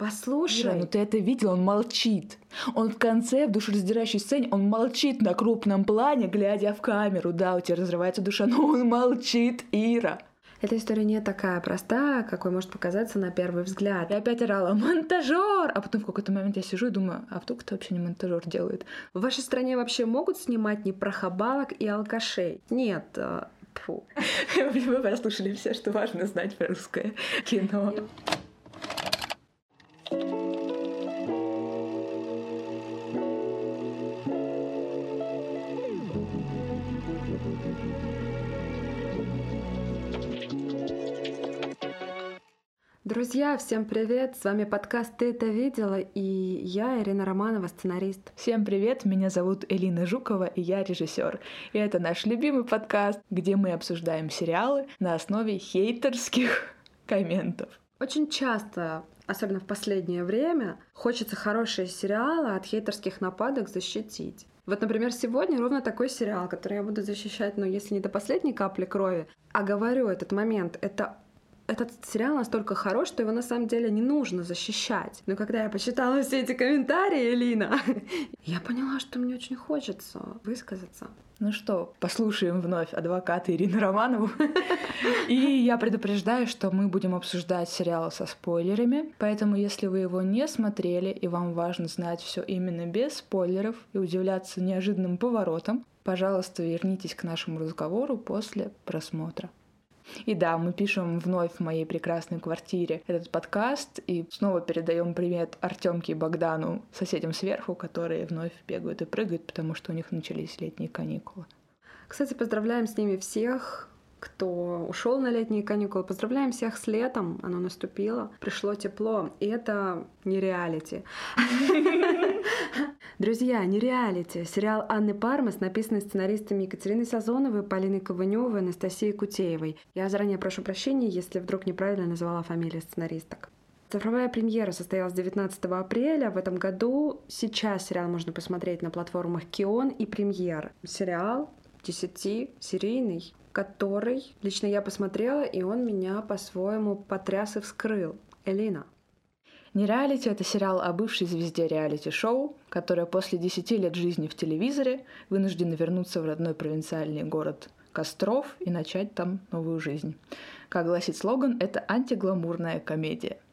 Послушай. Ира, ну ты это видел, он молчит. Он в конце, в душераздирающей сцене, он молчит на крупном плане, глядя в камеру. Да, у тебя разрывается душа, но он молчит, Ира. Эта история не такая простая, какой может показаться на первый взгляд. Я опять орала «Монтажер!» А потом в какой-то момент я сижу и думаю, а вдруг это вообще не монтажер делает? В вашей стране вообще могут снимать не прохабалок и алкашей? Нет, э, Фу. Вы послушали все, что важно знать про русское кино. Друзья, всем привет! С вами подкаст «Ты это видела?» и я, Ирина Романова, сценарист. Всем привет! Меня зовут Элина Жукова, и я режиссер. И это наш любимый подкаст, где мы обсуждаем сериалы на основе хейтерских комментов. Очень часто особенно в последнее время, хочется хорошие сериалы от хейтерских нападок защитить. Вот, например, сегодня ровно такой сериал, который я буду защищать, ну, если не до последней капли крови, а говорю этот момент, это этот сериал настолько хорош, что его на самом деле не нужно защищать. Но когда я почитала все эти комментарии, Элина, я поняла, что мне очень хочется высказаться. Ну что, послушаем вновь адвоката Ирину Романову. И я предупреждаю, что мы будем обсуждать сериал со спойлерами. Поэтому, если вы его не смотрели и вам важно знать все именно без спойлеров и удивляться неожиданным поворотам, пожалуйста, вернитесь к нашему разговору после просмотра. И да, мы пишем вновь в моей прекрасной квартире этот подкаст и снова передаем привет Артемке и Богдану, соседям сверху, которые вновь бегают и прыгают, потому что у них начались летние каникулы. Кстати, поздравляем с ними всех, кто ушел на летние каникулы. Поздравляем всех с летом, оно наступило, пришло тепло, и это не реалити. Друзья, не реалити. Сериал Анны Пармас, написанный сценаристами Екатериной Сазоновой, Полиной Ковыневой, Анастасией Кутеевой. Я заранее прошу прощения, если вдруг неправильно назвала фамилии сценаристок. Цифровая премьера состоялась 19 апреля в этом году. Сейчас сериал можно посмотреть на платформах Кион и Премьер. Сериал 10-серийный, который лично я посмотрела, и он меня по-своему потряс и вскрыл. Элина. Нереалити — это сериал о бывшей звезде реалити-шоу, которая после 10 лет жизни в телевизоре вынуждена вернуться в родной провинциальный город Костров и начать там новую жизнь. Как гласит слоган, это антигламурная комедия —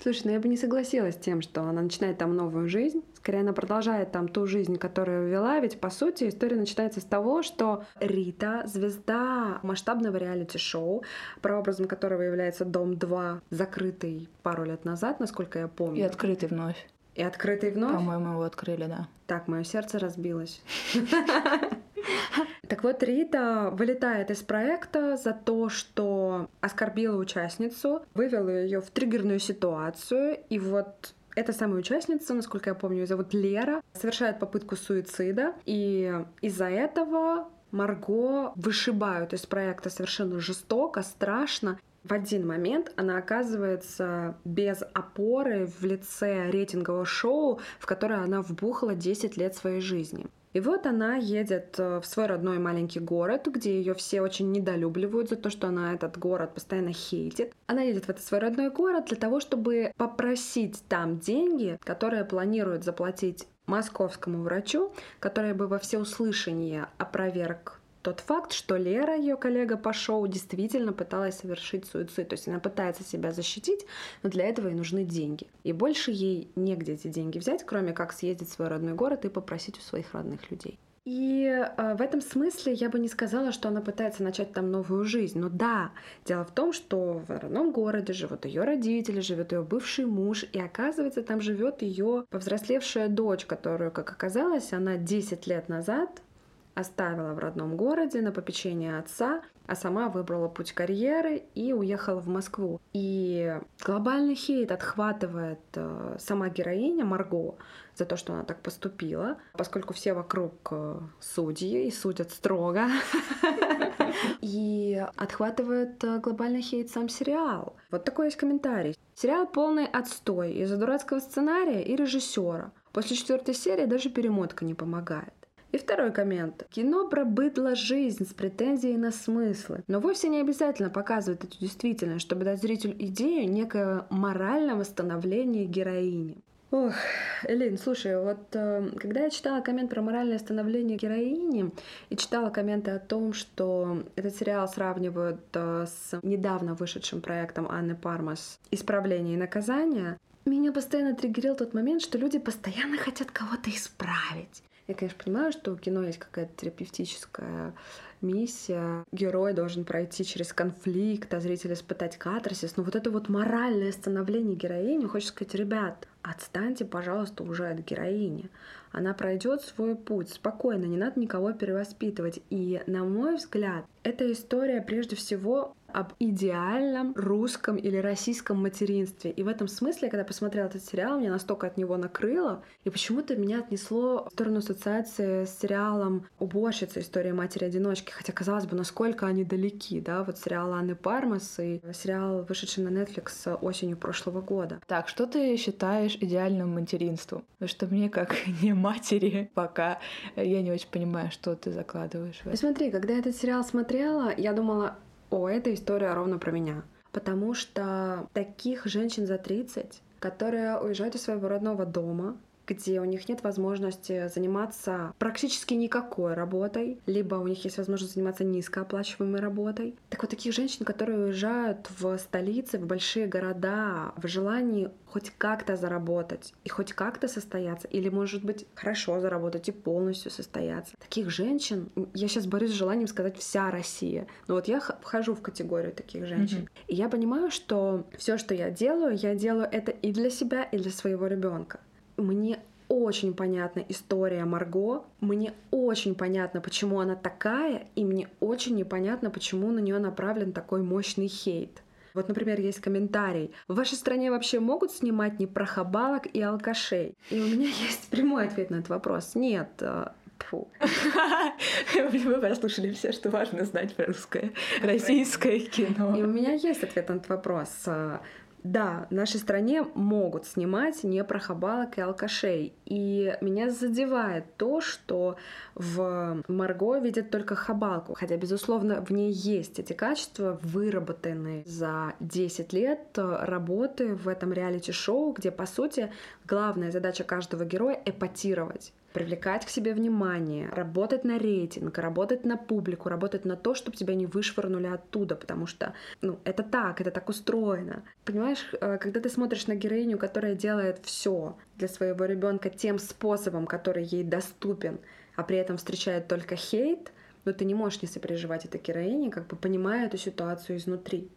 Слушай, ну я бы не согласилась с тем, что она начинает там новую жизнь. Скорее, она продолжает там ту жизнь, которую вела. Ведь, по сути, история начинается с того, что Рита, звезда масштабного реалити-шоу, прообразом которого является «Дом-2», закрытый пару лет назад, насколько я помню. И открытый вновь. И открытый вновь? По-моему, его открыли, да. Так, мое сердце разбилось. Так вот, Рита вылетает из проекта за то, что оскорбила участницу, вывела ее в триггерную ситуацию, и вот эта самая участница, насколько я помню, ее зовут Лера, совершает попытку суицида, и из-за этого Марго вышибают из проекта совершенно жестоко, страшно. В один момент она оказывается без опоры в лице рейтингового шоу, в которое она вбухала 10 лет своей жизни. И вот она едет э, в свой родной маленький город, где ее все очень недолюбливают за то, что она этот город постоянно хейтит. Она едет в этот свой родной город для того, чтобы попросить там деньги, которые планирует заплатить московскому врачу, который бы во всеуслышание опроверг тот факт, что Лера, ее коллега по шоу, действительно пыталась совершить суицид. То есть она пытается себя защитить, но для этого ей нужны деньги. И больше ей негде эти деньги взять, кроме как съездить в свой родной город и попросить у своих родных людей. И э, в этом смысле я бы не сказала, что она пытается начать там новую жизнь. Но да, дело в том, что в родном городе живут ее родители, живет ее бывший муж, и оказывается, там живет ее повзрослевшая дочь, которую, как оказалось, она 10 лет назад оставила в родном городе на попечение отца, а сама выбрала путь карьеры и уехала в Москву. И глобальный хейт отхватывает э, сама героиня Марго за то, что она так поступила, поскольку все вокруг э, судьи и судят строго. И отхватывает э, глобальный хейт сам сериал. Вот такой есть комментарий. Сериал полный отстой из-за дурацкого сценария и режиссера. После четвертой серии даже перемотка не помогает. И второй коммент. Кино про быдло жизнь с претензией на смыслы. Но вовсе не обязательно показывать эту действительность, чтобы дать зрителю идею некого морального становления героини. Ох, Элин, слушай, вот э, когда я читала коммент про моральное становление героини и читала комменты о том, что этот сериал сравнивают э, с недавно вышедшим проектом Анны Пармас «Исправление и наказание», меня постоянно триггерил тот момент, что люди постоянно хотят кого-то исправить. Я, конечно, понимаю, что у кино есть какая-то терапевтическая миссия. Герой должен пройти через конфликт, а зритель испытать катарсис. Но вот это вот моральное становление героини, хочется сказать, ребят, отстаньте, пожалуйста, уже от героини. Она пройдет свой путь спокойно, не надо никого перевоспитывать. И, на мой взгляд, эта история прежде всего об идеальном русском или российском материнстве. И в этом смысле, когда посмотрела этот сериал, меня настолько от него накрыло, и почему-то меня отнесло в сторону ассоциации с сериалом «Уборщица. История матери-одиночки», хотя, казалось бы, насколько они далеки, да, вот сериал Анны Пармас и сериал, вышедший на Netflix осенью прошлого года. Так, что ты считаешь идеальным материнством? Потому что мне, как не матери, пока я не очень понимаю, что ты закладываешь в это. Смотри, когда я этот сериал смотрела, я думала, о, эта история ровно про меня. Потому что таких женщин за 30, которые уезжают из своего родного дома, где у них нет возможности заниматься практически никакой работой, либо у них есть возможность заниматься низкооплачиваемой работой. Так вот таких женщин, которые уезжают в столицы, в большие города, в желании хоть как-то заработать и хоть как-то состояться, или, может быть, хорошо заработать и полностью состояться. Таких женщин, я сейчас борюсь с желанием сказать вся Россия, но вот я вхожу в категорию таких женщин. Mm-hmm. И я понимаю, что все, что я делаю, я делаю это и для себя, и для своего ребенка. Мне очень понятна история Марго, мне очень понятно, почему она такая, и мне очень непонятно, почему на нее направлен такой мощный хейт. Вот, например, есть комментарий. В вашей стране вообще могут снимать не прохабалок и алкашей? И у меня есть прямой ответ на этот вопрос. Нет, э, Фу. Вы прослушали все, что важно знать про русское, российское кино. И у меня есть ответ на этот вопрос. Да, в нашей стране могут снимать не про хабалок и алкашей. И меня задевает то, что в Марго видят только хабалку. Хотя, безусловно, в ней есть эти качества, выработанные за 10 лет работы в этом реалити-шоу, где, по сути, главная задача каждого героя — эпатировать привлекать к себе внимание, работать на рейтинг, работать на публику, работать на то, чтобы тебя не вышвырнули оттуда, потому что, ну, это так, это так устроено. Понимаешь, э, когда ты смотришь на героиню, которая делает все для своего ребенка тем способом, который ей доступен, а при этом встречает только хейт, но ты не можешь не сопереживать этой героине, как бы понимая эту ситуацию изнутри.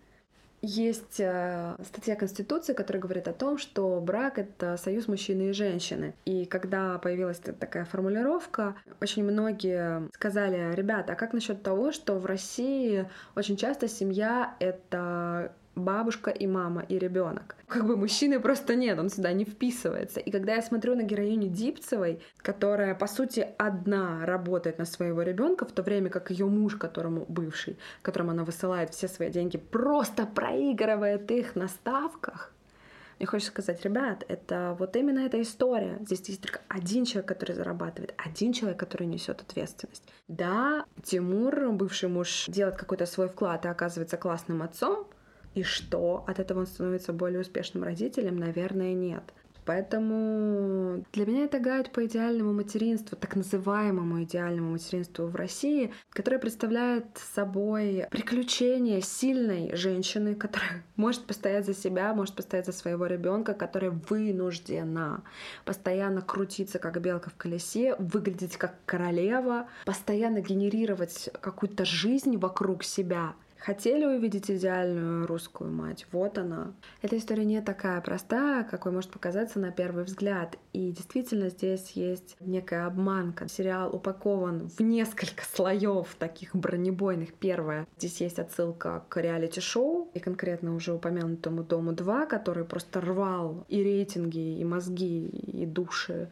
Есть э, статья Конституции, которая говорит о том, что брак — это союз мужчины и женщины. И когда появилась такая формулировка, очень многие сказали, ребята, а как насчет того, что в России очень часто семья — это бабушка и мама и ребенок. Как бы мужчины просто нет, он сюда не вписывается. И когда я смотрю на героиню Дипцевой, которая, по сути, одна работает на своего ребенка, в то время как ее муж, которому бывший, которому она высылает все свои деньги, просто проигрывает их на ставках, мне хочется сказать, ребят, это вот именно эта история. Здесь есть только один человек, который зарабатывает, один человек, который несет ответственность. Да, Тимур, бывший муж, делает какой-то свой вклад и оказывается классным отцом, и что? От этого он становится более успешным родителем? Наверное, нет. Поэтому для меня это гайд по идеальному материнству, так называемому идеальному материнству в России, которое представляет собой приключение сильной женщины, которая может постоять за себя, может постоять за своего ребенка, которая вынуждена постоянно крутиться как белка в колесе, выглядеть как королева, постоянно генерировать какую-то жизнь вокруг себя, Хотели увидеть идеальную русскую мать? Вот она. Эта история не такая простая, какой может показаться на первый взгляд. И действительно здесь есть некая обманка. Сериал упакован в несколько слоев таких бронебойных. Первое, здесь есть отсылка к реалити-шоу, и конкретно уже упомянутому Дому 2, который просто рвал и рейтинги, и мозги, и души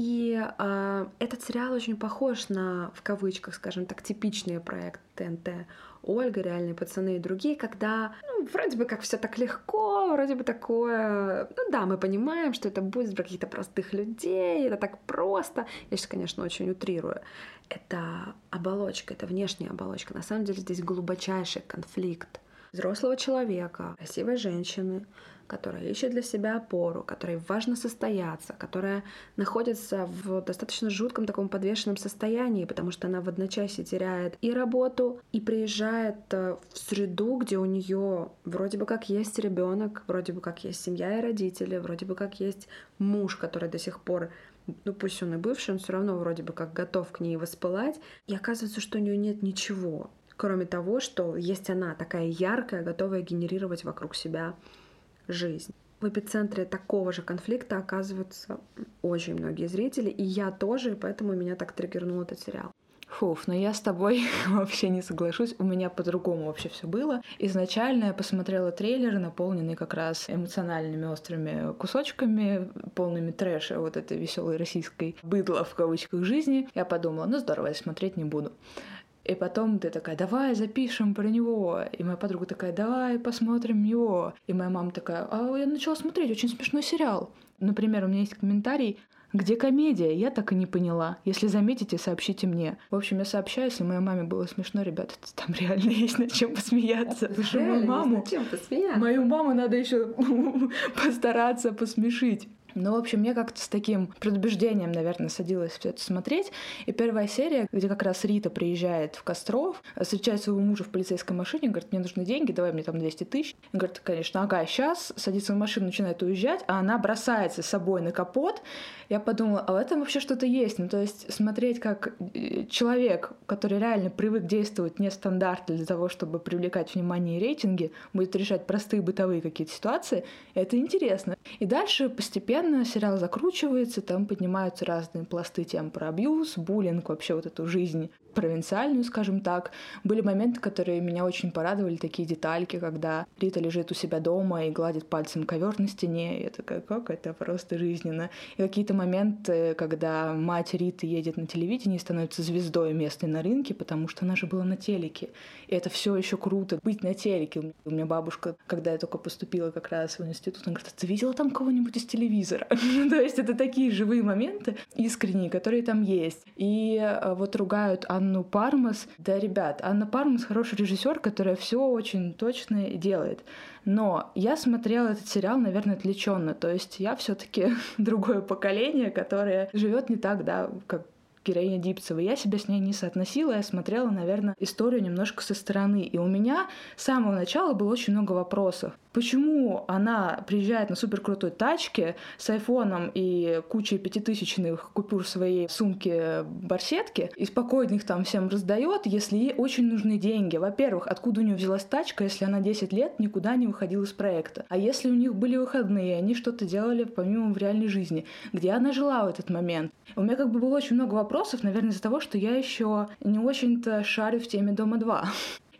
И э, этот сериал очень похож на, в кавычках, скажем так, типичные проекты ТНТ. Ольга, реальные пацаны и другие, когда ну, вроде бы как все так легко, вроде бы такое, ну да, мы понимаем, что это будет про каких-то простых людей, это так просто. Я сейчас, конечно, очень утрирую. Это оболочка, это внешняя оболочка. На самом деле здесь глубочайший конфликт взрослого человека, красивой женщины, которая ищет для себя опору, которой важно состояться, которая находится в достаточно жутком таком подвешенном состоянии, потому что она в одночасье теряет и работу, и приезжает э, в среду, где у нее вроде бы как есть ребенок, вроде бы как есть семья и родители, вроде бы как есть муж, который до сих пор ну пусть он и бывший, он все равно вроде бы как готов к ней воспылать. И оказывается, что у нее нет ничего, кроме того, что есть она такая яркая, готовая генерировать вокруг себя жизнь. В эпицентре такого же конфликта оказываются очень многие зрители, и я тоже, и поэтому меня так триггернул этот сериал. Фуф, но я с тобой вообще не соглашусь. У меня по-другому вообще все было. Изначально я посмотрела трейлер, наполненный как раз эмоциональными острыми кусочками, полными трэша вот этой веселой российской быдла в кавычках жизни. Я подумала, ну здорово, я смотреть не буду. И потом ты такая, давай запишем про него. И моя подруга такая, давай посмотрим его. И моя мама такая, а я начала смотреть, очень смешной сериал. Например, у меня есть комментарий, где комедия? Я так и не поняла. Если заметите, сообщите мне. В общем, я сообщаю, если моей маме было смешно, ребята, там реально есть над чем посмеяться. Потому что мою маму, мою маму надо еще постараться посмешить. Ну, в общем, я как-то с таким предубеждением, наверное, садилась все это смотреть. И первая серия, где как раз Рита приезжает в Костров, встречает своего мужа в полицейской машине, говорит, мне нужны деньги, давай мне там 200 тысяч. Он говорит, конечно, ага, сейчас, садится в машину, начинает уезжать, а она бросается с собой на капот. Я подумала, а в этом вообще что-то есть. Ну, то есть смотреть, как э, человек, который реально привык действовать нестандартно для того, чтобы привлекать внимание и рейтинги, будет решать простые бытовые какие-то ситуации, это интересно. И дальше постепенно постепенно сериал закручивается, там поднимаются разные пласты тем про абьюз, буллинг, вообще вот эту жизнь провинциальную, скажем так. Были моменты, которые меня очень порадовали, такие детальки, когда Рита лежит у себя дома и гладит пальцем ковер на стене. И я такая, как это просто жизненно. И какие-то моменты, когда мать Риты едет на телевидении и становится звездой местной на рынке, потому что она же была на телеке. И это все еще круто, быть на телеке. У меня бабушка, когда я только поступила как раз в институт, она говорит, «А ты видела там кого-нибудь из телевизора? То есть это такие живые моменты искренние, которые там есть. И э, вот ругают Пармас. Да, ребят, Анна Пармас хороший режиссер, которая все очень точно делает. Но я смотрела этот сериал, наверное, отвлеченно. То есть я все-таки другое поколение, которое живет не так, да, как героиня Дипцева. Я себя с ней не соотносила, я смотрела, наверное, историю немножко со стороны. И у меня с самого начала было очень много вопросов. Почему она приезжает на супер крутой тачке с айфоном и кучей пятитысячных купюр своей сумке барсетки и спокойно их там всем раздает, если ей очень нужны деньги? Во-первых, откуда у нее взялась тачка, если она 10 лет никуда не выходила из проекта? А если у них были выходные, они что-то делали помимо в реальной жизни? Где она жила в этот момент? У меня как бы было очень много вопросов, наверное, из-за того, что я еще не очень-то шарю в теме Дома 2.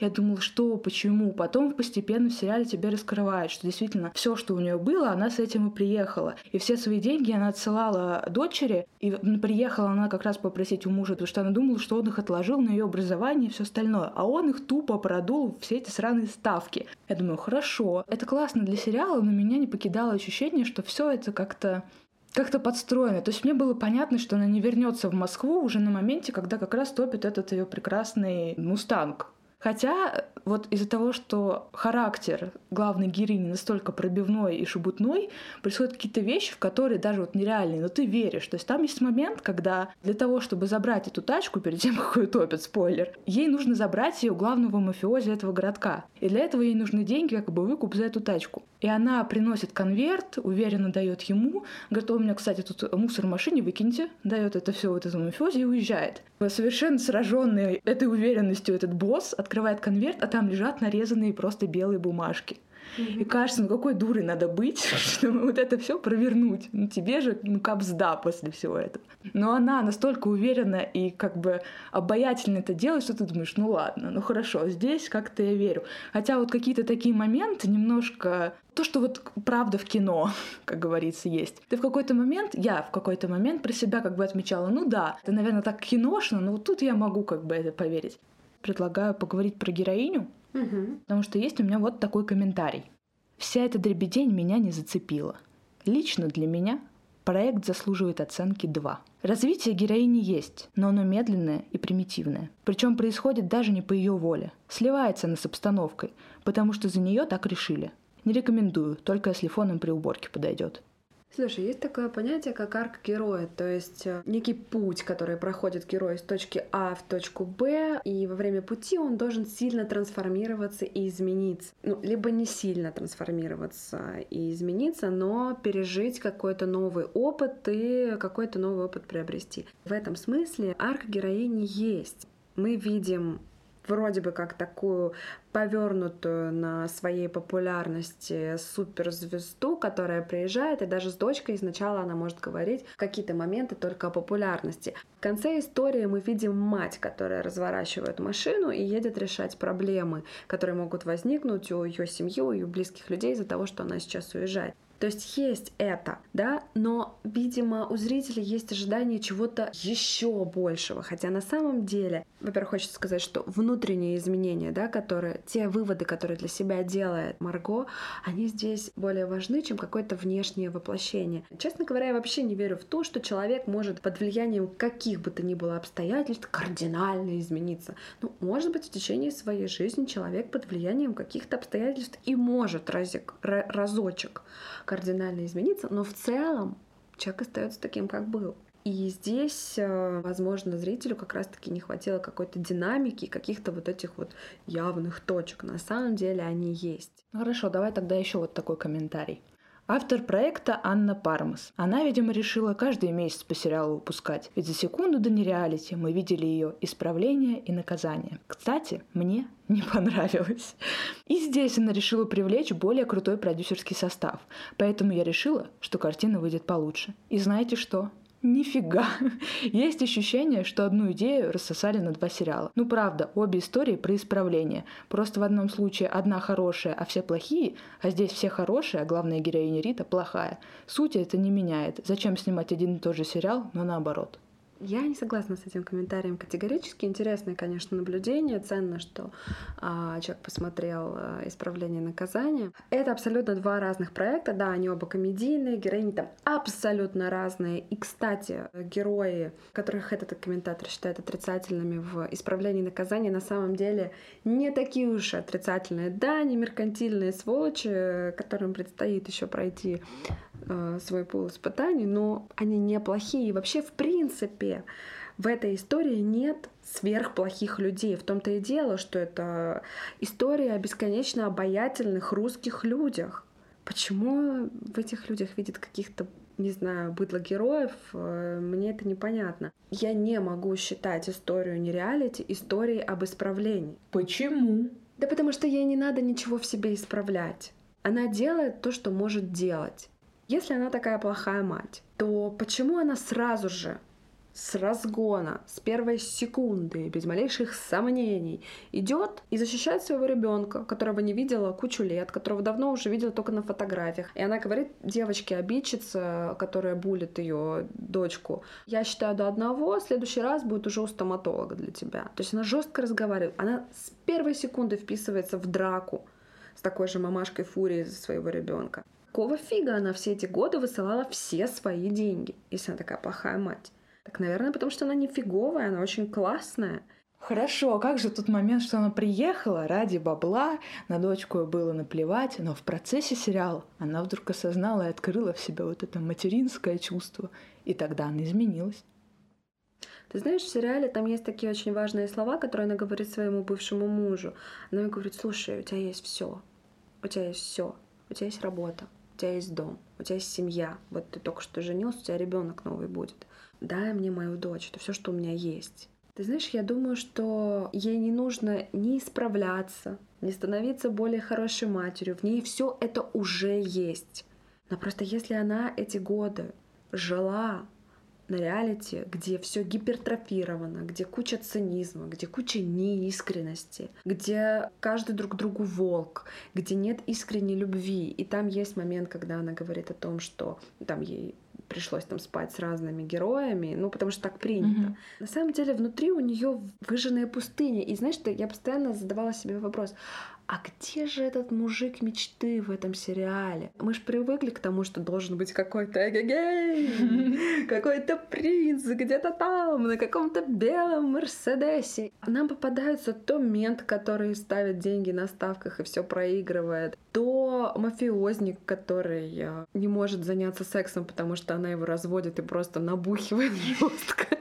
Я думала, что, почему. Потом постепенно в сериале тебе раскрывают, что действительно все, что у нее было, она с этим и приехала. И все свои деньги она отсылала дочери, и приехала она как раз попросить у мужа, потому что она думала, что он их отложил на ее образование и все остальное. А он их тупо продул все эти сраные ставки. Я думаю, хорошо, это классно для сериала, но меня не покидало ощущение, что все это как-то как-то подстроено. То есть мне было понятно, что она не вернется в Москву уже на моменте, когда как раз топит этот ее прекрасный мустанг. Хотя вот из-за того, что характер главной героини настолько пробивной и шебутной, происходят какие-то вещи, в которые даже вот нереальные, но ты веришь. То есть там есть момент, когда для того, чтобы забрать эту тачку перед тем, как ее топят, спойлер, ей нужно забрать ее главного мафиози этого городка. И для этого ей нужны деньги, как бы выкуп за эту тачку. И она приносит конверт, уверенно дает ему, говорит, у меня, кстати, тут мусор в машине, выкиньте, дает это все вот этому мафиози и уезжает. Совершенно сраженный этой уверенностью этот босс открывает конверт, а там лежат нарезанные просто белые бумажки. И кажется, ну какой дурой надо быть, чтобы вот это все провернуть. Ну тебе же ну капсда после всего этого. Но она настолько уверена и как бы обаятельно это делает, что ты думаешь, ну ладно, ну хорошо, здесь как-то я верю. Хотя вот какие-то такие моменты немножко то, что вот правда в кино, как говорится, есть. Ты в какой-то момент, я в какой-то момент про себя как бы отмечала, ну да, это, наверное, так киношно, но вот тут я могу как бы это поверить. Предлагаю поговорить про героиню, угу. потому что есть у меня вот такой комментарий. Вся эта дребедень меня не зацепила. Лично для меня проект заслуживает оценки 2. Развитие героини есть, но оно медленное и примитивное. Причем происходит даже не по ее воле. Сливается она с обстановкой, потому что за нее так решили. Не рекомендую, только если фоном при уборке подойдет. Слушай, есть такое понятие, как арк героя, то есть э, некий путь, который проходит герой с точки А в точку Б, и во время пути он должен сильно трансформироваться и измениться. Ну, либо не сильно трансформироваться и измениться, но пережить какой-то новый опыт и какой-то новый опыт приобрести. В этом смысле арк героини есть. Мы видим вроде бы как такую повернутую на своей популярности суперзвезду, которая приезжает, и даже с дочкой сначала она может говорить какие-то моменты только о популярности. В конце истории мы видим мать, которая разворачивает машину и едет решать проблемы, которые могут возникнуть у ее семьи, у ее близких людей из-за того, что она сейчас уезжает. То есть есть это, да, но, видимо, у зрителей есть ожидание чего-то еще большего. Хотя на самом деле, во-первых, хочется сказать, что внутренние изменения, да, которые, те выводы, которые для себя делает Марго, они здесь более важны, чем какое-то внешнее воплощение. Честно говоря, я вообще не верю в то, что человек может под влиянием каких бы то ни было обстоятельств кардинально измениться. Ну, может быть, в течение своей жизни человек под влиянием каких-то обстоятельств и может разик, разочек кардинально измениться, но в целом человек остается таким, как был. И здесь, э, возможно, зрителю как раз-таки не хватило какой-то динамики, каких-то вот этих вот явных точек. На самом деле они есть. Хорошо, давай тогда еще вот такой комментарий. Автор проекта Анна Пармас. Она, видимо, решила каждый месяц по сериалу выпускать, ведь за секунду до нереалити мы видели ее исправление и наказание. Кстати, мне не понравилось. И здесь она решила привлечь более крутой продюсерский состав, поэтому я решила, что картина выйдет получше. И знаете что? Нифига. Есть ощущение, что одну идею рассосали на два сериала. Ну правда, обе истории про исправление. Просто в одном случае одна хорошая, а все плохие, а здесь все хорошие, а главная героиня Рита плохая. Суть это не меняет. Зачем снимать один и тот же сериал, но наоборот. Я не согласна с этим комментарием категорически. Интересное, конечно, наблюдение. Ценно, что а, человек посмотрел а, «Исправление наказания». Это абсолютно два разных проекта. Да, они оба комедийные, героини там абсолютно разные. И, кстати, герои, которых этот комментатор считает отрицательными в «Исправлении наказания», на самом деле не такие уж отрицательные. Да, они меркантильные сволочи, которым предстоит еще пройти э, свой пол испытаний, но они неплохие. И вообще, в принципе, в этой истории нет сверхплохих людей. В том-то и дело, что это история о бесконечно обаятельных русских людях. Почему в этих людях видят каких-то не знаю, быдло героев, э, мне это непонятно. Я не могу считать историю нереалити историей об исправлении. Почему? Да потому что ей не надо ничего в себе исправлять. Она делает то, что может делать. Если она такая плохая мать, то почему она сразу же с разгона, с первой секунды, без малейших сомнений, идет и защищает своего ребенка, которого не видела кучу лет, которого давно уже видела только на фотографиях. И она говорит девочке обидчице, которая булит ее дочку, я считаю до одного, в следующий раз будет уже у стоматолога для тебя. То есть она жестко разговаривает, она с первой секунды вписывается в драку с такой же мамашкой фурии за своего ребенка. Какого фига она все эти годы высылала все свои деньги, если она такая плохая мать? Так, наверное, потому что она не фиговая, она очень классная. Хорошо, а как же тот момент, что она приехала ради бабла, на дочку было наплевать, но в процессе сериала она вдруг осознала и открыла в себе вот это материнское чувство, и тогда она изменилась. Ты знаешь, в сериале там есть такие очень важные слова, которые она говорит своему бывшему мужу. Она ему говорит, слушай, у тебя есть все, у тебя есть все, у тебя есть работа, тебя есть дом, у тебя есть семья, вот ты только что женился, у тебя ребенок новый будет. Дай мне мою дочь, это все, что у меня есть. Ты знаешь, я думаю, что ей не нужно ни исправляться, не становиться более хорошей матерью. В ней все это уже есть. Но просто если она эти годы жила на реалити, где все гипертрофировано, где куча цинизма, где куча неискренности, где каждый друг другу волк, где нет искренней любви. И там есть момент, когда она говорит о том, что там ей пришлось там спать с разными героями, ну, потому что так принято. Mm-hmm. На самом деле внутри у нее выжженная пустыня. И знаешь, я постоянно задавала себе вопрос, а где же этот мужик мечты в этом сериале? Мы же привыкли к тому, что должен быть какой-то эгегей, какой-то принц где-то там, на каком-то белом Мерседесе. Нам попадаются то мент, который ставит деньги на ставках и все проигрывает, то мафиозник, который э, не может заняться сексом, потому что она его разводит и просто набухивает жестко.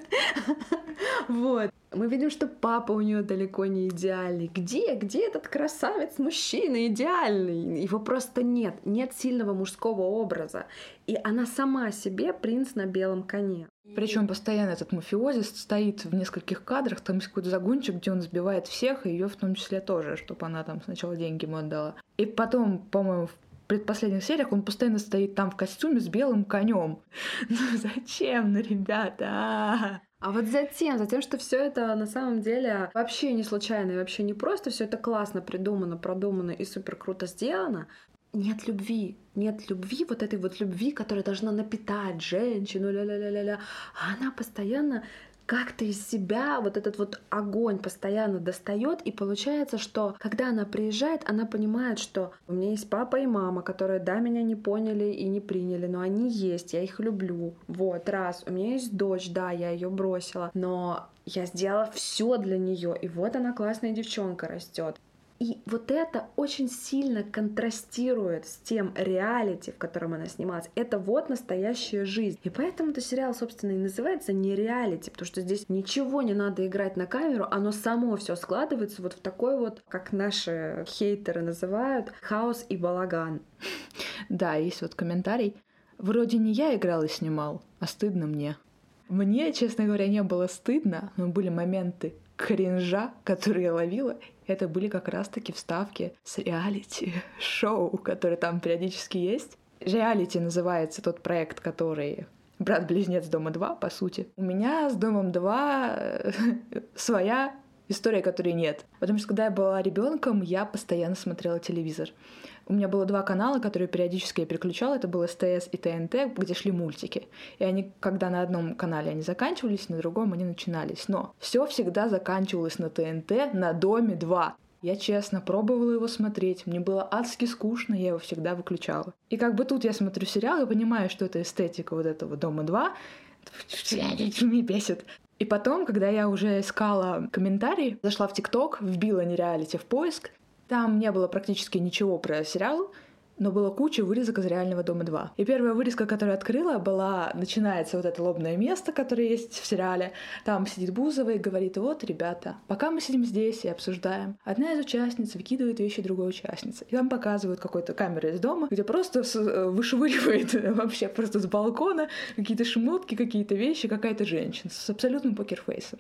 Вот. Мы видим, что папа у нее далеко не идеальный. Где, где этот красавец мужчина идеальный? Его просто нет. Нет сильного мужского образа. И она сама себе принц на белом коне. Причем постоянно этот мафиозист стоит в нескольких кадрах, там есть какой-то загончик, где он сбивает всех, и ее в том числе тоже, чтобы она там сначала деньги ему отдала. И потом, по-моему, в предпоследних сериях он постоянно стоит там в костюме с белым конем. Ну зачем, ну ребята? А? А вот затем, затем, что все это на самом деле вообще не случайно и вообще не просто, все это классно придумано, продумано и супер круто сделано, нет любви, нет любви, вот этой вот любви, которая должна напитать женщину, ля-ля-ля-ля-ля. А она постоянно как-то из себя вот этот вот огонь постоянно достает, и получается, что когда она приезжает, она понимает, что у меня есть папа и мама, которые, да, меня не поняли и не приняли, но они есть, я их люблю. Вот, раз. У меня есть дочь, да, я ее бросила, но я сделала все для нее, и вот она классная девчонка растет. И вот это очень сильно контрастирует с тем реалити, в котором она снималась. Это вот настоящая жизнь. И поэтому этот сериал, собственно, и называется не реалити, потому что здесь ничего не надо играть на камеру, оно само все складывается вот в такой вот, как наши хейтеры называют, хаос и балаган. Да, есть вот комментарий. Вроде не я играл и снимал, а стыдно мне. Мне, честно говоря, не было стыдно, но были моменты кринжа, которые я ловила, это были как раз-таки вставки с реалити-шоу, которые там периодически есть. Реалити называется тот проект, который брат-близнец Дома 2, по сути. У меня с Домом 2 э, своя история, которой нет. Потому что когда я была ребенком, я постоянно смотрела телевизор. У меня было два канала, которые периодически я переключала. Это был СТС и ТНТ, где шли мультики. И они, когда на одном канале они заканчивались, на другом они начинались. Но все всегда заканчивалось на ТНТ на Доме 2. Я честно пробовала его смотреть, мне было адски скучно, я его всегда выключала. И как бы тут я смотрю сериал и понимаю, что это эстетика вот этого Дома 2, меня бесит. И потом, когда я уже искала комментарии, зашла в ТикТок, вбила нереалити в поиск, там не было практически ничего про сериал, но было куча вырезок из «Реального дома 2». И первая вырезка, которую открыла, была... Начинается вот это лобное место, которое есть в сериале. Там сидит Бузова и говорит, вот, ребята, пока мы сидим здесь и обсуждаем, одна из участниц выкидывает вещи другой участницы. И там показывают какой-то камеру из дома, где просто э, вышвыривает вообще просто с балкона какие-то шмотки, какие-то вещи, какая-то женщина с абсолютным покерфейсом.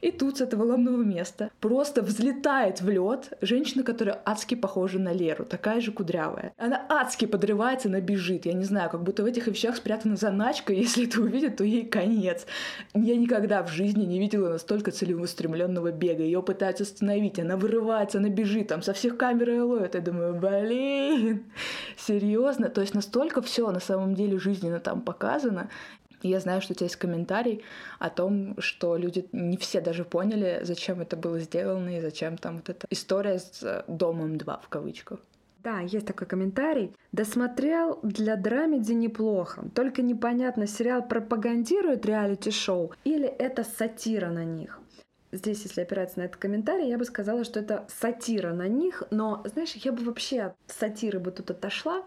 И тут с этого лобного места просто взлетает в лед женщина, которая адски похожа на Леру, такая же кудрявая. Она адски подрывается, она бежит. Я не знаю, как будто в этих вещах спрятана заначка, если это увидит, то ей конец. Я никогда в жизни не видела настолько целеустремленного бега. Ее пытаются остановить, она вырывается, она бежит, там со всех камер ее ловят. Я думаю, блин, серьезно? То есть настолько все на самом деле жизненно там показано. Я знаю, что у тебя есть комментарий о том, что люди не все даже поняли, зачем это было сделано и зачем там вот эта история с домом 2 в кавычках. Да, есть такой комментарий. Досмотрел для драмеди неплохо, только непонятно, сериал пропагандирует реалити-шоу или это сатира на них. Здесь, если опираться на этот комментарий, я бы сказала, что это сатира на них, но, знаешь, я бы вообще от сатиры бы тут отошла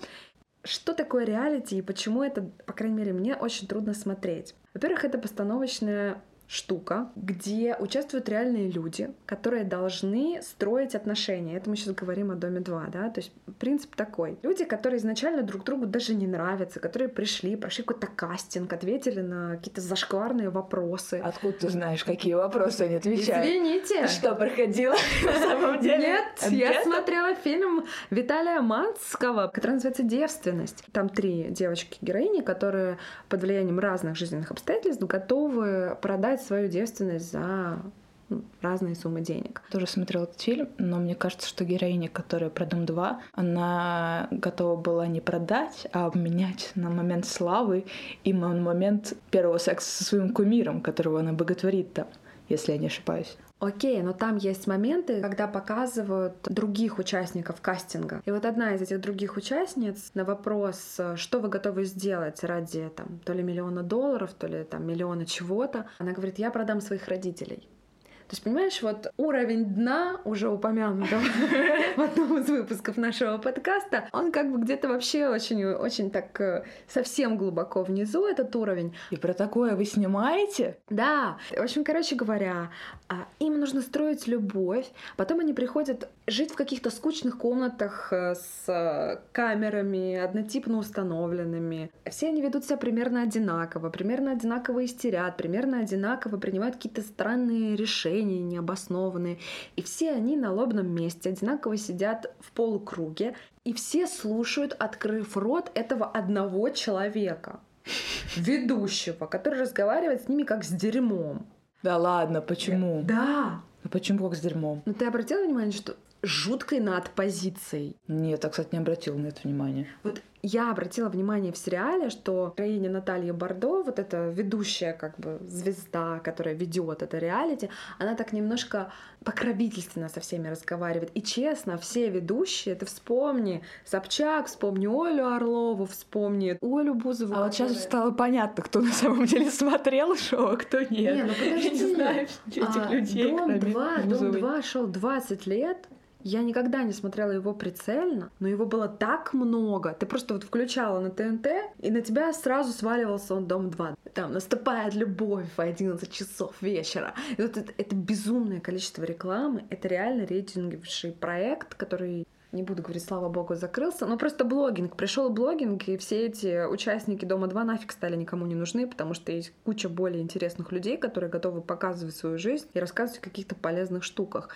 что такое реалити и почему это, по крайней мере, мне очень трудно смотреть? Во-первых, это постановочная штука, где участвуют реальные люди, которые должны строить отношения. Это мы сейчас говорим о Доме 2, да? То есть принцип такой. Люди, которые изначально друг другу даже не нравятся, которые пришли, прошли какой-то кастинг, ответили на какие-то зашкварные вопросы. Откуда ты знаешь, какие вопросы они отвечают? Извините. Что проходило на самом деле? Нет, я смотрела фильм Виталия Манского, который называется «Девственность». Там три девочки-героини, которые под влиянием разных жизненных обстоятельств готовы продать свою девственность за ну, разные суммы денег. Тоже смотрела этот фильм, но мне кажется, что героиня, которая про Дом 2, она готова была не продать, а обменять на момент славы и на момент первого секса со своим кумиром, которого она боготворит там, если я не ошибаюсь. Окей, но там есть моменты, когда показывают других участников кастинга. И вот одна из этих других участниц на вопрос, что вы готовы сделать ради там, то ли миллиона долларов, то ли там миллиона чего-то, она говорит, я продам своих родителей. То есть, понимаешь, вот уровень дна, уже упомянутого в одном из выпусков нашего подкаста, он как бы где-то вообще очень, очень так э, совсем глубоко внизу, этот уровень. И про такое вы снимаете? Да. В общем, короче говоря, а, им нужно строить любовь, потом они приходят жить в каких-то скучных комнатах э, с э, камерами, однотипно установленными. Все они ведут себя примерно одинаково, примерно одинаково истерят, примерно одинаково принимают какие-то странные решения, решения необоснованные. И все они на лобном месте одинаково сидят в полукруге, и все слушают, открыв рот этого одного человека, ведущего, который разговаривает с ними как с дерьмом. Да ладно, почему? Да. Ну почему как с дерьмом? Ну ты обратила внимание, что жуткой над позицией. Нет, я, кстати, не обратила на это внимание. Вот я обратила внимание в сериале, что героиня Наталья Бордо, вот эта ведущая как бы звезда, которая ведет это реалити, она так немножко покровительственно со всеми разговаривает. И честно, все ведущие, ты вспомни Собчак, вспомни Олю Орлову, вспомни Олю Бузову. А вот сейчас стало понятно, кто на самом деле смотрел шоу, а кто нет. Не, ну подожди. Я не знаю этих а, людей, Дом 2, Дом 2 шел 20 лет, я никогда не смотрела его прицельно, но его было так много. Ты просто вот включала на ТНТ, и на тебя сразу сваливался он Дом 2. Там наступает любовь в 11 часов вечера. И вот это, это безумное количество рекламы. Это реально рейтинговый проект, который не буду говорить, слава богу, закрылся, но просто блогинг. Пришел блогинг, и все эти участники Дома 2 нафиг стали никому не нужны, потому что есть куча более интересных людей, которые готовы показывать свою жизнь и рассказывать о каких-то полезных штуках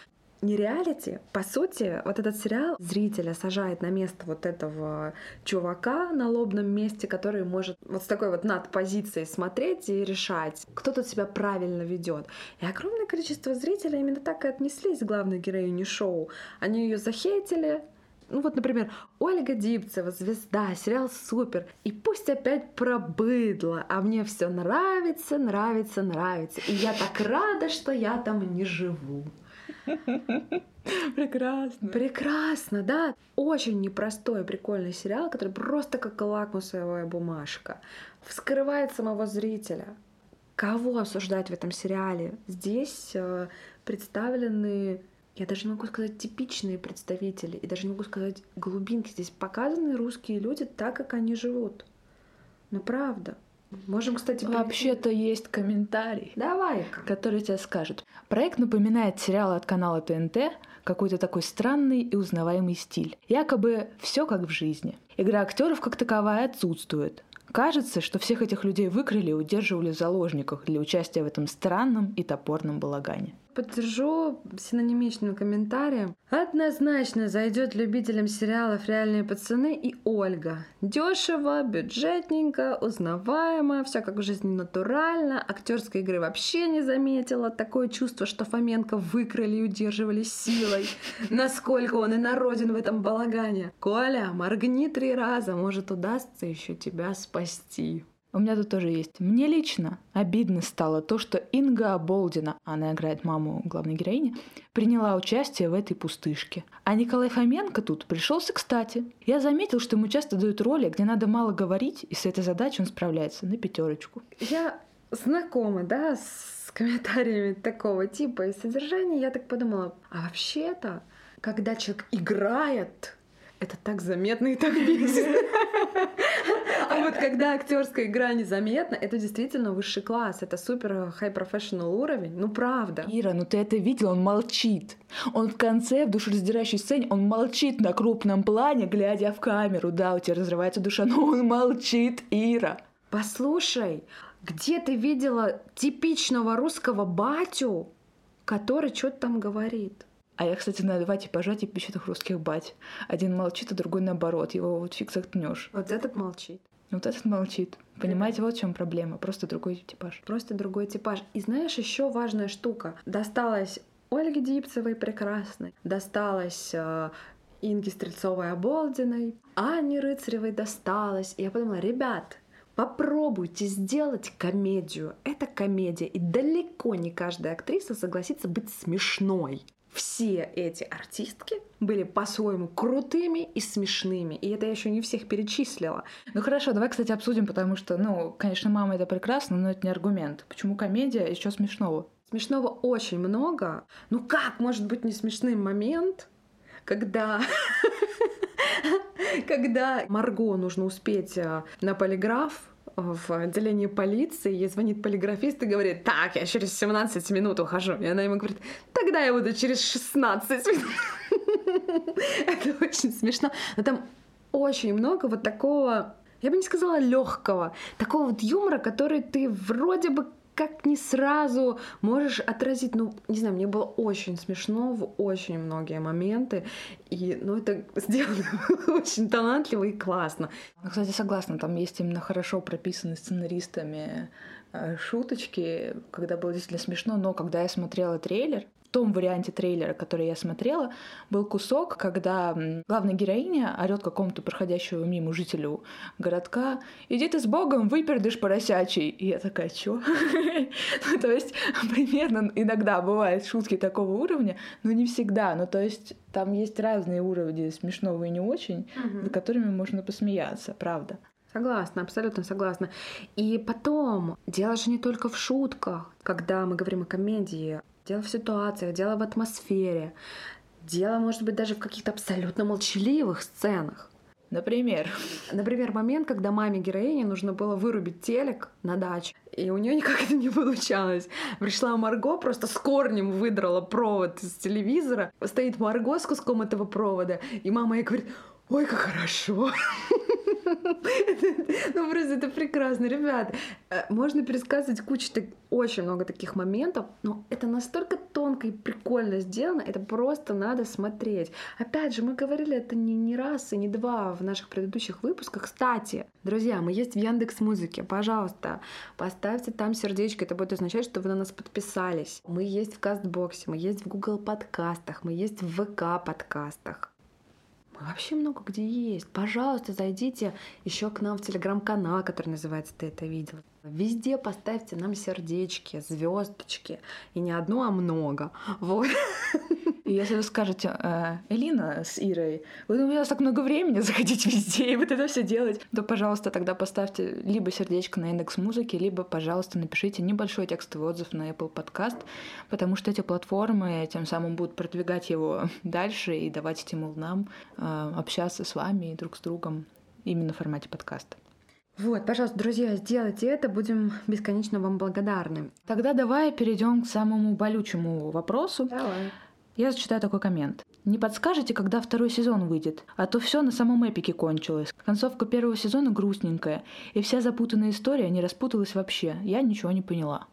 не реалити. По сути, вот этот сериал зрителя сажает на место вот этого чувака на лобном месте, который может вот с такой вот над позицией смотреть и решать, кто тут себя правильно ведет. И огромное количество зрителей именно так и отнеслись к главной героине шоу. Они ее захейтили, ну вот, например, Ольга Дипцева, звезда, сериал супер. И пусть опять про быдло, а мне все нравится, нравится, нравится. И я так рада, что я там не живу. Прекрасно. Прекрасно, да. Очень непростой, прикольный сериал, который просто как лакмусовая бумажка. Вскрывает самого зрителя. Кого обсуждать в этом сериале? Здесь э, представлены я даже не могу сказать типичные представители, и даже не могу сказать глубинки. Здесь показаны русские люди так, как они живут. Ну правда. Можем, кстати, вообще-то есть комментарий. Давай, который тебе скажет. Проект напоминает сериал от канала ТНТ, какой-то такой странный и узнаваемый стиль. Якобы все как в жизни. Игра актеров как таковая отсутствует. Кажется, что всех этих людей выкрали и удерживали в заложниках для участия в этом странном и топорном балагане. Поддержу синонимичным комментарием. Однозначно зайдет любителям сериалов «Реальные пацаны» и Ольга. Дешево, бюджетненько, узнаваемо, все как в жизни натурально. Актерской игры вообще не заметила. Такое чувство, что Фоменко выкрали и удерживали силой. Насколько он и народен в этом балагане. Коля, моргни три раза, может удастся еще тебя спасти. У меня тут тоже есть. Мне лично обидно стало то, что Инга Болдина, она играет маму главной героини, приняла участие в этой пустышке. А Николай Фоменко тут пришелся кстати. Я заметил, что ему часто дают роли, где надо мало говорить, и с этой задачей он справляется на пятерочку. Я знакома, да, с комментариями такого типа и содержания. Я так подумала, а вообще-то, когда человек играет, это так заметно и так бесит. А вот когда актерская игра незаметна, это действительно высший класс, это супер professional уровень, ну правда. Ира, ну ты это видел, он молчит. Он в конце, в душераздирающей сцене, он молчит на крупном плане, глядя в камеру. Да, у тебя разрывается душа, но он молчит, Ира. Послушай, где ты видела типичного русского батю, который что-то там говорит? А я, кстати, на два типажа типичных русских бать. Один молчит, а другой наоборот. Его вот фиг заткнешь. Вот этот молчит. Вот этот молчит. Понимаете, вот в чем проблема. Просто другой типаж. Просто другой типаж. И знаешь, еще важная штука. Досталась Ольге Дипцевой прекрасной, досталась э, Инге Стрельцовой Оболдиной, Анне Рыцаревой досталось. И я подумала, ребят, Попробуйте сделать комедию. Это комедия, и далеко не каждая актриса согласится быть смешной все эти артистки были по-своему крутыми и смешными. И это я еще не всех перечислила. Ну хорошо, давай, кстати, обсудим, потому что, ну, конечно, мама это прекрасно, но это не аргумент. Почему комедия что смешного? Смешного очень много. Ну как может быть не смешный момент, когда когда Марго нужно успеть э, на полиграф, в отделении полиции, ей звонит полиграфист и говорит, так, я через 17 минут ухожу. И она ему говорит, тогда я буду через 16 минут. Это очень смешно. Но там очень много вот такого, я бы не сказала легкого, такого вот юмора, который ты вроде бы как не сразу можешь отразить, ну, не знаю, мне было очень смешно в очень многие моменты, и, ну, это сделано очень талантливо и классно. Ну, кстати, согласна, там есть именно хорошо прописанные сценаристами э, шуточки, когда было действительно смешно, но когда я смотрела трейлер, том варианте трейлера, который я смотрела, был кусок, когда главная героиня орет какому-то проходящему мимо жителю городка «Иди ты с Богом, выпердыш поросячий!» И я такая «Чё?» ну, То есть примерно иногда бывают шутки такого уровня, но не всегда. Ну, то есть там есть разные уровни смешного и не очень, над которыми можно посмеяться, правда. Согласна, абсолютно согласна. И потом, дело же не только в шутках. Когда мы говорим о комедии, Дело в ситуациях, дело в атмосфере. Дело, может быть, даже в каких-то абсолютно молчаливых сценах. Например? Например, момент, когда маме героине нужно было вырубить телек на даче, и у нее никак это не получалось. Пришла Марго, просто с корнем выдрала провод из телевизора. Стоит Марго с куском этого провода, и мама ей говорит, ой, как хорошо. Ну, просто это прекрасно. Ребят, э, можно пересказывать кучу, очень много таких моментов, но это настолько тонко и прикольно сделано, это просто надо смотреть. Опять же, мы говорили это не, не раз и не два в наших предыдущих выпусках. Кстати, друзья, мы есть в Яндекс Музыке. Пожалуйста, поставьте там сердечко. Это будет означать, что вы на нас подписались. Мы есть в Кастбоксе, мы есть в Google подкастах, мы есть в ВК подкастах. Вообще много где есть. Пожалуйста, зайдите еще к нам в телеграм-канал, который называется «Ты это видел». Везде поставьте нам сердечки, звездочки. И не одно, а много. Вот. Если вы скажете, «Э, Элина с Ирой, вы у меня так много времени заходить везде и вот это все делать, то, пожалуйста, тогда поставьте либо сердечко на индекс музыки, либо, пожалуйста, напишите небольшой текстовый отзыв на Apple Podcast, потому что эти платформы тем самым будут продвигать его дальше и давать стимул нам э, общаться с вами и друг с другом именно в формате подкаста. Вот, пожалуйста, друзья, сделайте это, будем бесконечно вам благодарны. Тогда давай перейдем к самому болючему вопросу. Давай. Я зачитаю такой коммент. Не подскажете, когда второй сезон выйдет? А то все на самом эпике кончилось. Концовка первого сезона грустненькая, и вся запутанная история не распуталась вообще. Я ничего не поняла.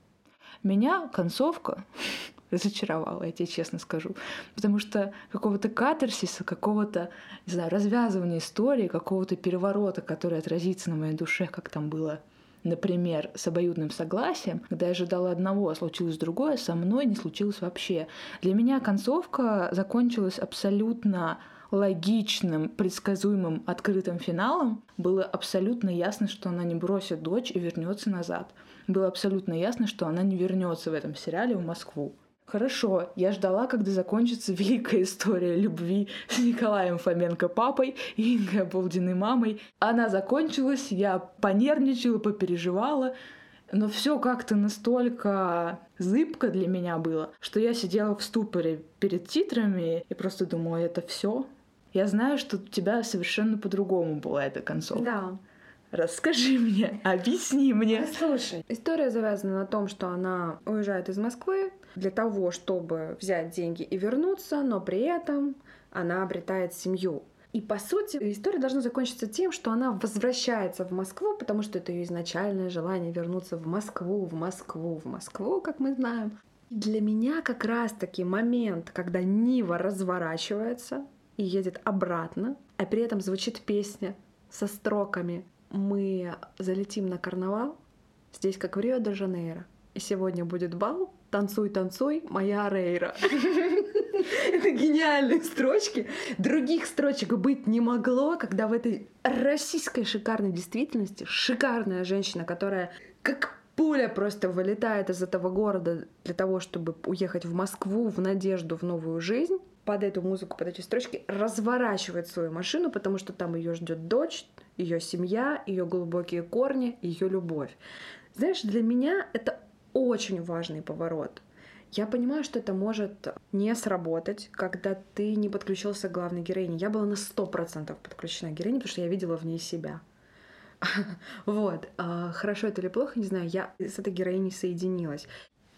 Меня концовка разочаровала, я тебе честно скажу. Потому что какого-то катарсиса, какого-то, не знаю, развязывания истории, какого-то переворота, который отразится на моей душе, как там было например, с обоюдным согласием, когда я ожидала одного, а случилось другое, со мной не случилось вообще. Для меня концовка закончилась абсолютно логичным, предсказуемым, открытым финалом, было абсолютно ясно, что она не бросит дочь и вернется назад. Было абсолютно ясно, что она не вернется в этом сериале в Москву. Хорошо, я ждала, когда закончится великая история любви с Николаем Фоменко папой и Ингой Оболдиной мамой. Она закончилась, я понервничала, попереживала, но все как-то настолько зыбко для меня было, что я сидела в ступоре перед титрами и просто думала, это все. Я знаю, что у тебя совершенно по-другому была эта концовка. Да. Расскажи мне, объясни мне. Слушай, история завязана на том, что она уезжает из Москвы для того, чтобы взять деньги и вернуться, но при этом она обретает семью. И по сути история должна закончиться тем, что она возвращается в Москву, потому что это ее изначальное желание вернуться в Москву, в Москву, в Москву, как мы знаем. И для меня как раз-таки момент, когда Нива разворачивается и едет обратно, а при этом звучит песня со строками «Мы залетим на карнавал, здесь как в Рио-де-Жанейро, сегодня будет бал, танцуй, танцуй, моя Рейра». Это гениальные строчки. Других строчек быть не могло, когда в этой российской шикарной действительности шикарная женщина, которая как пуля просто вылетает из этого города для того, чтобы уехать в Москву в надежду в новую жизнь, под эту музыку, под эти строчки разворачивает свою машину, потому что там ее ждет дочь, ее семья, ее глубокие корни, ее любовь. Знаешь, для меня это очень важный поворот. Я понимаю, что это может не сработать, когда ты не подключился к главной героине. Я была на сто процентов подключена к героине, потому что я видела в ней себя. Вот. А, хорошо это или плохо, не знаю. Я с этой героиней соединилась.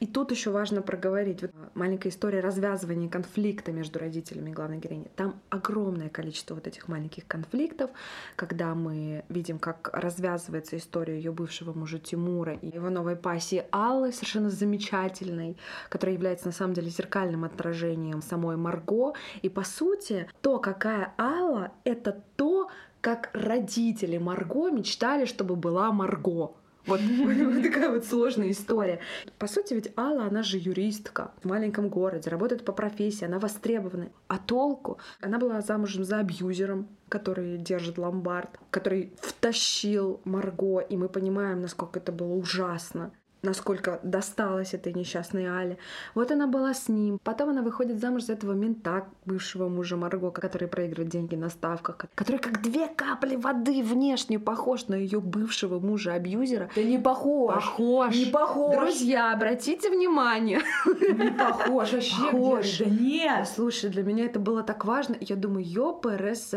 И тут еще важно проговорить. Вот маленькая история развязывания конфликта между родителями главной героини. Там огромное количество вот этих маленьких конфликтов, когда мы видим, как развязывается история ее бывшего мужа Тимура и его новой пассии Аллы, совершенно замечательной, которая является на самом деле зеркальным отражением самой Марго. И по сути, то, какая Алла, это то, как родители Марго мечтали, чтобы была Марго. Вот такая вот сложная история. По сути, ведь Алла, она же юристка в маленьком городе, работает по профессии, она востребована. А толку? Она была замужем за абьюзером, который держит ломбард, который втащил Марго, и мы понимаем, насколько это было ужасно насколько досталось этой несчастной Але. Вот она была с ним. Потом она выходит замуж за этого мента, бывшего мужа Марго, который проигрывает деньги на ставках, который как две капли воды внешне похож на ее бывшего мужа-абьюзера. Да не похож. Похож. Не похож. Друзья, обратите внимание. Не похож. Вообще Похож. Да нет. Слушай, для меня это было так важно. Я думаю, ёпрст.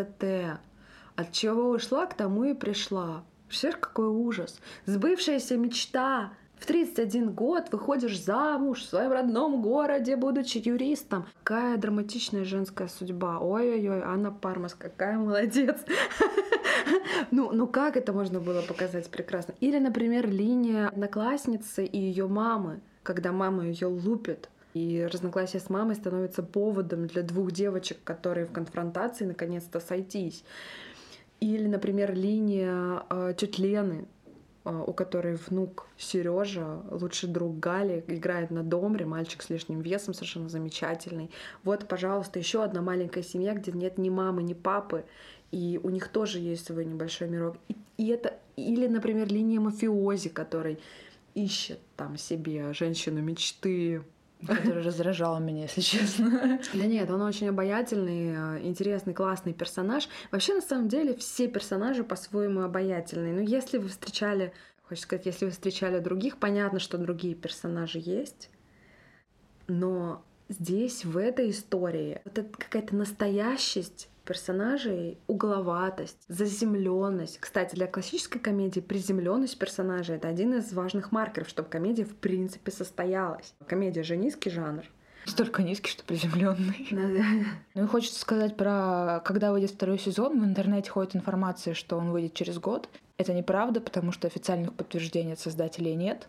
От чего ушла, к тому и пришла. Представляешь, какой ужас. Сбывшаяся мечта в 31 год выходишь замуж в своем родном городе, будучи юристом. Какая драматичная женская судьба. Ой-ой-ой, Анна Пармас, какая молодец. Ну, ну как это можно было показать прекрасно? Или, например, линия одноклассницы и ее мамы, когда мама ее лупит, и разногласия с мамой становятся поводом для двух девочек, которые в конфронтации наконец-то сойтись. Или, например, линия э, тетя Лены, у которой внук Сережа, лучший друг Гали, играет на домре, мальчик с лишним весом, совершенно замечательный. Вот, пожалуйста, еще одна маленькая семья, где нет ни мамы, ни папы, и у них тоже есть свой небольшой мирок. И, и это или, например, линия мафиози, который ищет там себе женщину мечты, который раздражал меня, если честно. Да нет, он очень обаятельный, э, интересный, классный персонаж. Вообще, на самом деле, все персонажи по-своему обаятельные. Но если вы встречали, хочется сказать, если вы встречали других, понятно, что другие персонажи есть. Но здесь, в этой истории, вот это какая-то настоящесть персонажей угловатость, заземленность. Кстати, для классической комедии приземленность персонажей это один из важных маркеров, чтобы комедия в принципе состоялась. Комедия же низкий жанр. Столько низкий, что приземленный. Ну и хочется сказать про, когда выйдет второй сезон, в интернете ходит информация, что он выйдет через год. Это неправда, потому что официальных подтверждений от создателей нет.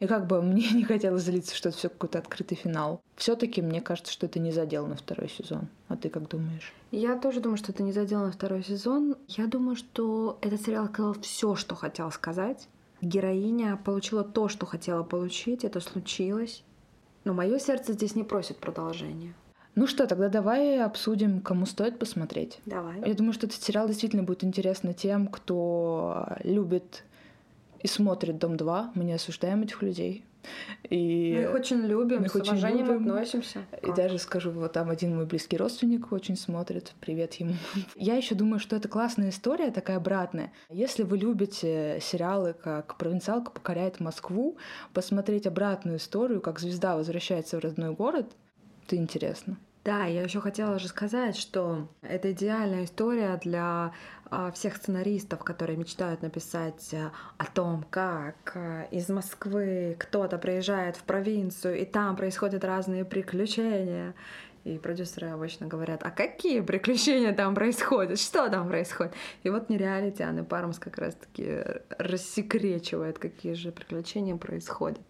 И как бы мне не хотелось злиться, что это все какой-то открытый финал. Все-таки мне кажется, что это не задел на второй сезон. А ты как думаешь? Я тоже думаю, что это не задел на второй сезон. Я думаю, что этот сериал сказал все, что хотел сказать. Героиня получила то, что хотела получить. Это случилось. Но мое сердце здесь не просит продолжения. Ну что, тогда давай обсудим, кому стоит посмотреть. Давай. Я думаю, что этот сериал действительно будет интересно тем, кто любит и смотрит «Дом-2». Мы не осуждаем этих людей. И мы их очень любим, мы их с очень уважением любим. относимся. И как? даже скажу, вот там один мой близкий родственник очень смотрит. Привет ему. Я еще думаю, что это классная история, такая обратная. Если вы любите сериалы, как «Провинциалка покоряет Москву», посмотреть обратную историю, как звезда возвращается в родной город, это интересно. Да, я еще хотела же сказать, что это идеальная история для а, всех сценаристов, которые мечтают написать э, о том, как э, из Москвы кто-то приезжает в провинцию, и там происходят разные приключения. И продюсеры обычно говорят, а какие приключения там происходят, что там происходит? И вот нереалити Анны Пармс как раз-таки рассекречивает, какие же приключения происходят.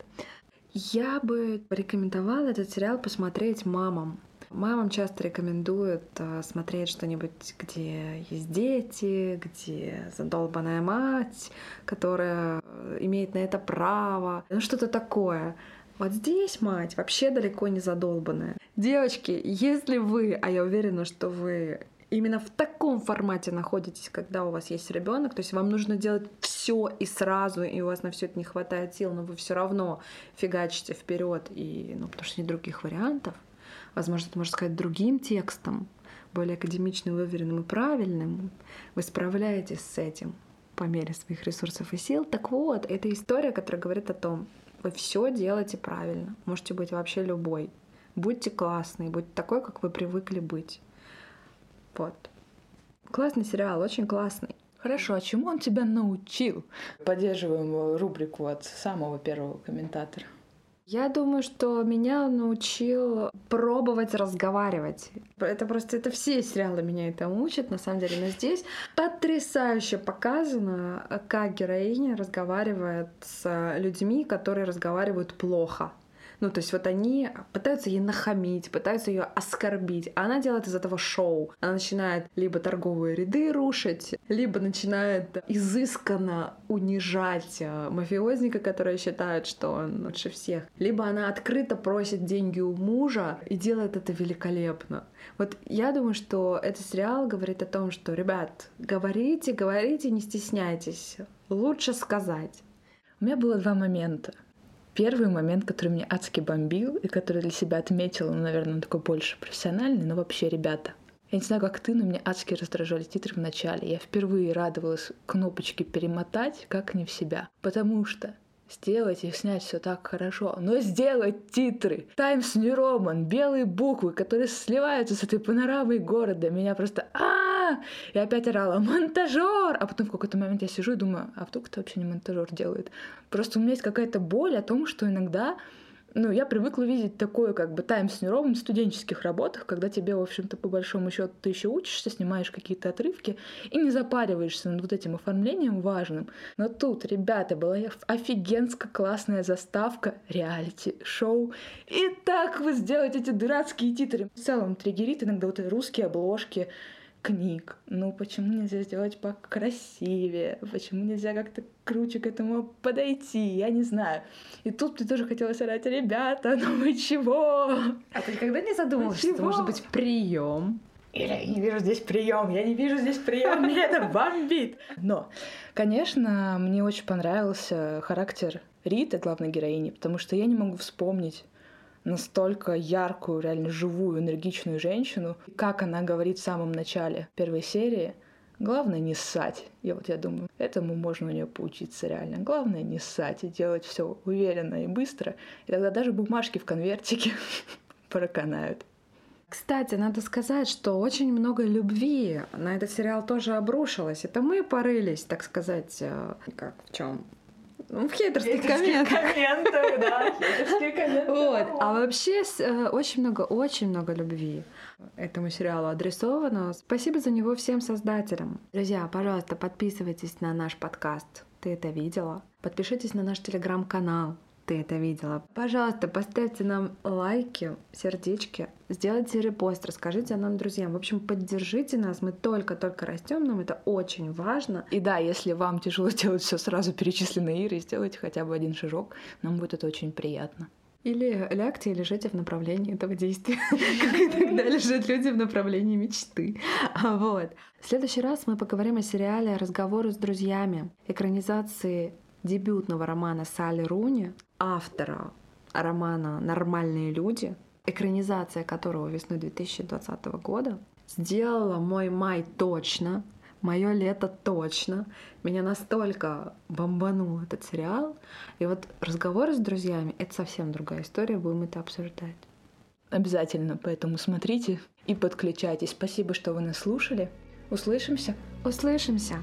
Я бы порекомендовала этот сериал посмотреть мамам. Мамам часто рекомендуют э, смотреть что-нибудь, где есть дети, где задолбанная мать, которая э, имеет на это право, ну что-то такое. Вот здесь мать вообще далеко не задолбанная. Девочки, если вы, а я уверена, что вы именно в таком формате находитесь, когда у вас есть ребенок, то есть вам нужно делать все и сразу, и у вас на все это не хватает сил, но вы все равно фигачите вперед, и ну потому что нет других вариантов. Возможно, это можно сказать другим текстом, более академичным, выверенным и правильным. Вы справляетесь с этим по мере своих ресурсов и сил. Так вот, это история, которая говорит о том, вы все делаете правильно. Можете быть вообще любой. Будьте классный, будьте такой, как вы привыкли быть. Вот. Классный сериал, очень классный. Хорошо, а чему он тебя научил? Поддерживаем рубрику от самого первого комментатора. Я думаю, что меня научил пробовать разговаривать. Это просто, это все сериалы меня это учат, на самом деле. Но здесь потрясающе показано, как героиня разговаривает с людьми, которые разговаривают плохо. Ну, то есть вот они пытаются ей нахамить, пытаются ее оскорбить, а она делает из этого шоу. Она начинает либо торговые ряды рушить, либо начинает изысканно унижать э, мафиозника, которые считают, что он лучше всех. Либо она открыто просит деньги у мужа и делает это великолепно. Вот я думаю, что этот сериал говорит о том, что, ребят, говорите, говорите, не стесняйтесь. Лучше сказать. У меня было два момента. Первый момент, который меня адски бомбил, и который для себя отметила, ну, наверное, он такой больше профессиональный, но вообще, ребята, я не знаю, как ты, но меня адски раздражали титры в начале. Я впервые радовалась кнопочке «перемотать», как не в себя. Потому что сделать и снять все так хорошо, но сделать титры Times New Roman, белые буквы, которые сливаются с этой панорамой города, меня просто а и опять орала «Монтажер!» А потом в какой-то момент я сижу и думаю, а вдруг это вообще не монтажер делает? Просто у меня есть какая-то боль о том, что иногда ну, я привыкла видеть такое, как бы, Roman в студенческих работах, когда тебе, в общем-то, по большому счету, ты еще учишься, снимаешь какие-то отрывки и не запариваешься над вот этим оформлением важным. Но тут, ребята, была офигенско классная заставка реалити-шоу. И так вы сделаете эти дурацкие титры. В целом триггерит иногда вот русские обложки, книг. Ну, почему нельзя сделать покрасивее? Почему нельзя как-то круче к этому подойти? Я не знаю. И тут мне тоже хотелось орать, ребята, ну вы чего? А ты никогда не задумывалась, что может быть прием? Или я не вижу здесь прием, я не вижу здесь прием, меня это бомбит. Но, конечно, мне очень понравился характер Риты, главной героини, потому что я не могу вспомнить настолько яркую, реально живую, энергичную женщину. Как она говорит в самом начале первой серии, Главное не ссать. И вот я думаю, этому можно у нее поучиться реально. Главное не ссать и делать все уверенно и быстро. И тогда даже бумажки в конвертике проканают. Кстати, надо сказать, что очень много любви на этот сериал тоже обрушилось. Это мы порылись, так сказать, э, как в чем ну, в хейтерских, хейтерских комментах. комментах, да, хейтерские комменты. Вот. А вообще э, очень много, очень много любви этому сериалу адресовано. Спасибо за него всем создателям. Друзья, пожалуйста, подписывайтесь на наш подкаст. Ты это видела? Подпишитесь на наш телеграм-канал ты это видела. Пожалуйста, поставьте нам лайки, сердечки, сделайте репост, расскажите о нам друзьям. В общем, поддержите нас, мы только-только растем, нам это очень важно. И да, если вам тяжело сделать все сразу перечисленные Иры, сделайте хотя бы один шажок, нам будет это очень приятно. Или лягте и лежите в направлении этого действия, как тогда лежат люди в направлении мечты. Вот. В следующий раз мы поговорим о сериале «Разговоры с друзьями», экранизации дебютного романа Салли Руни, автора романа «Нормальные люди», экранизация которого весной 2020 года, сделала мой май точно, мое лето точно. Меня настолько бомбанул этот сериал. И вот разговоры с друзьями — это совсем другая история, будем это обсуждать. обязательно, поэтому смотрите и подключайтесь. Спасибо, что вы нас слушали. Услышимся. Услышимся.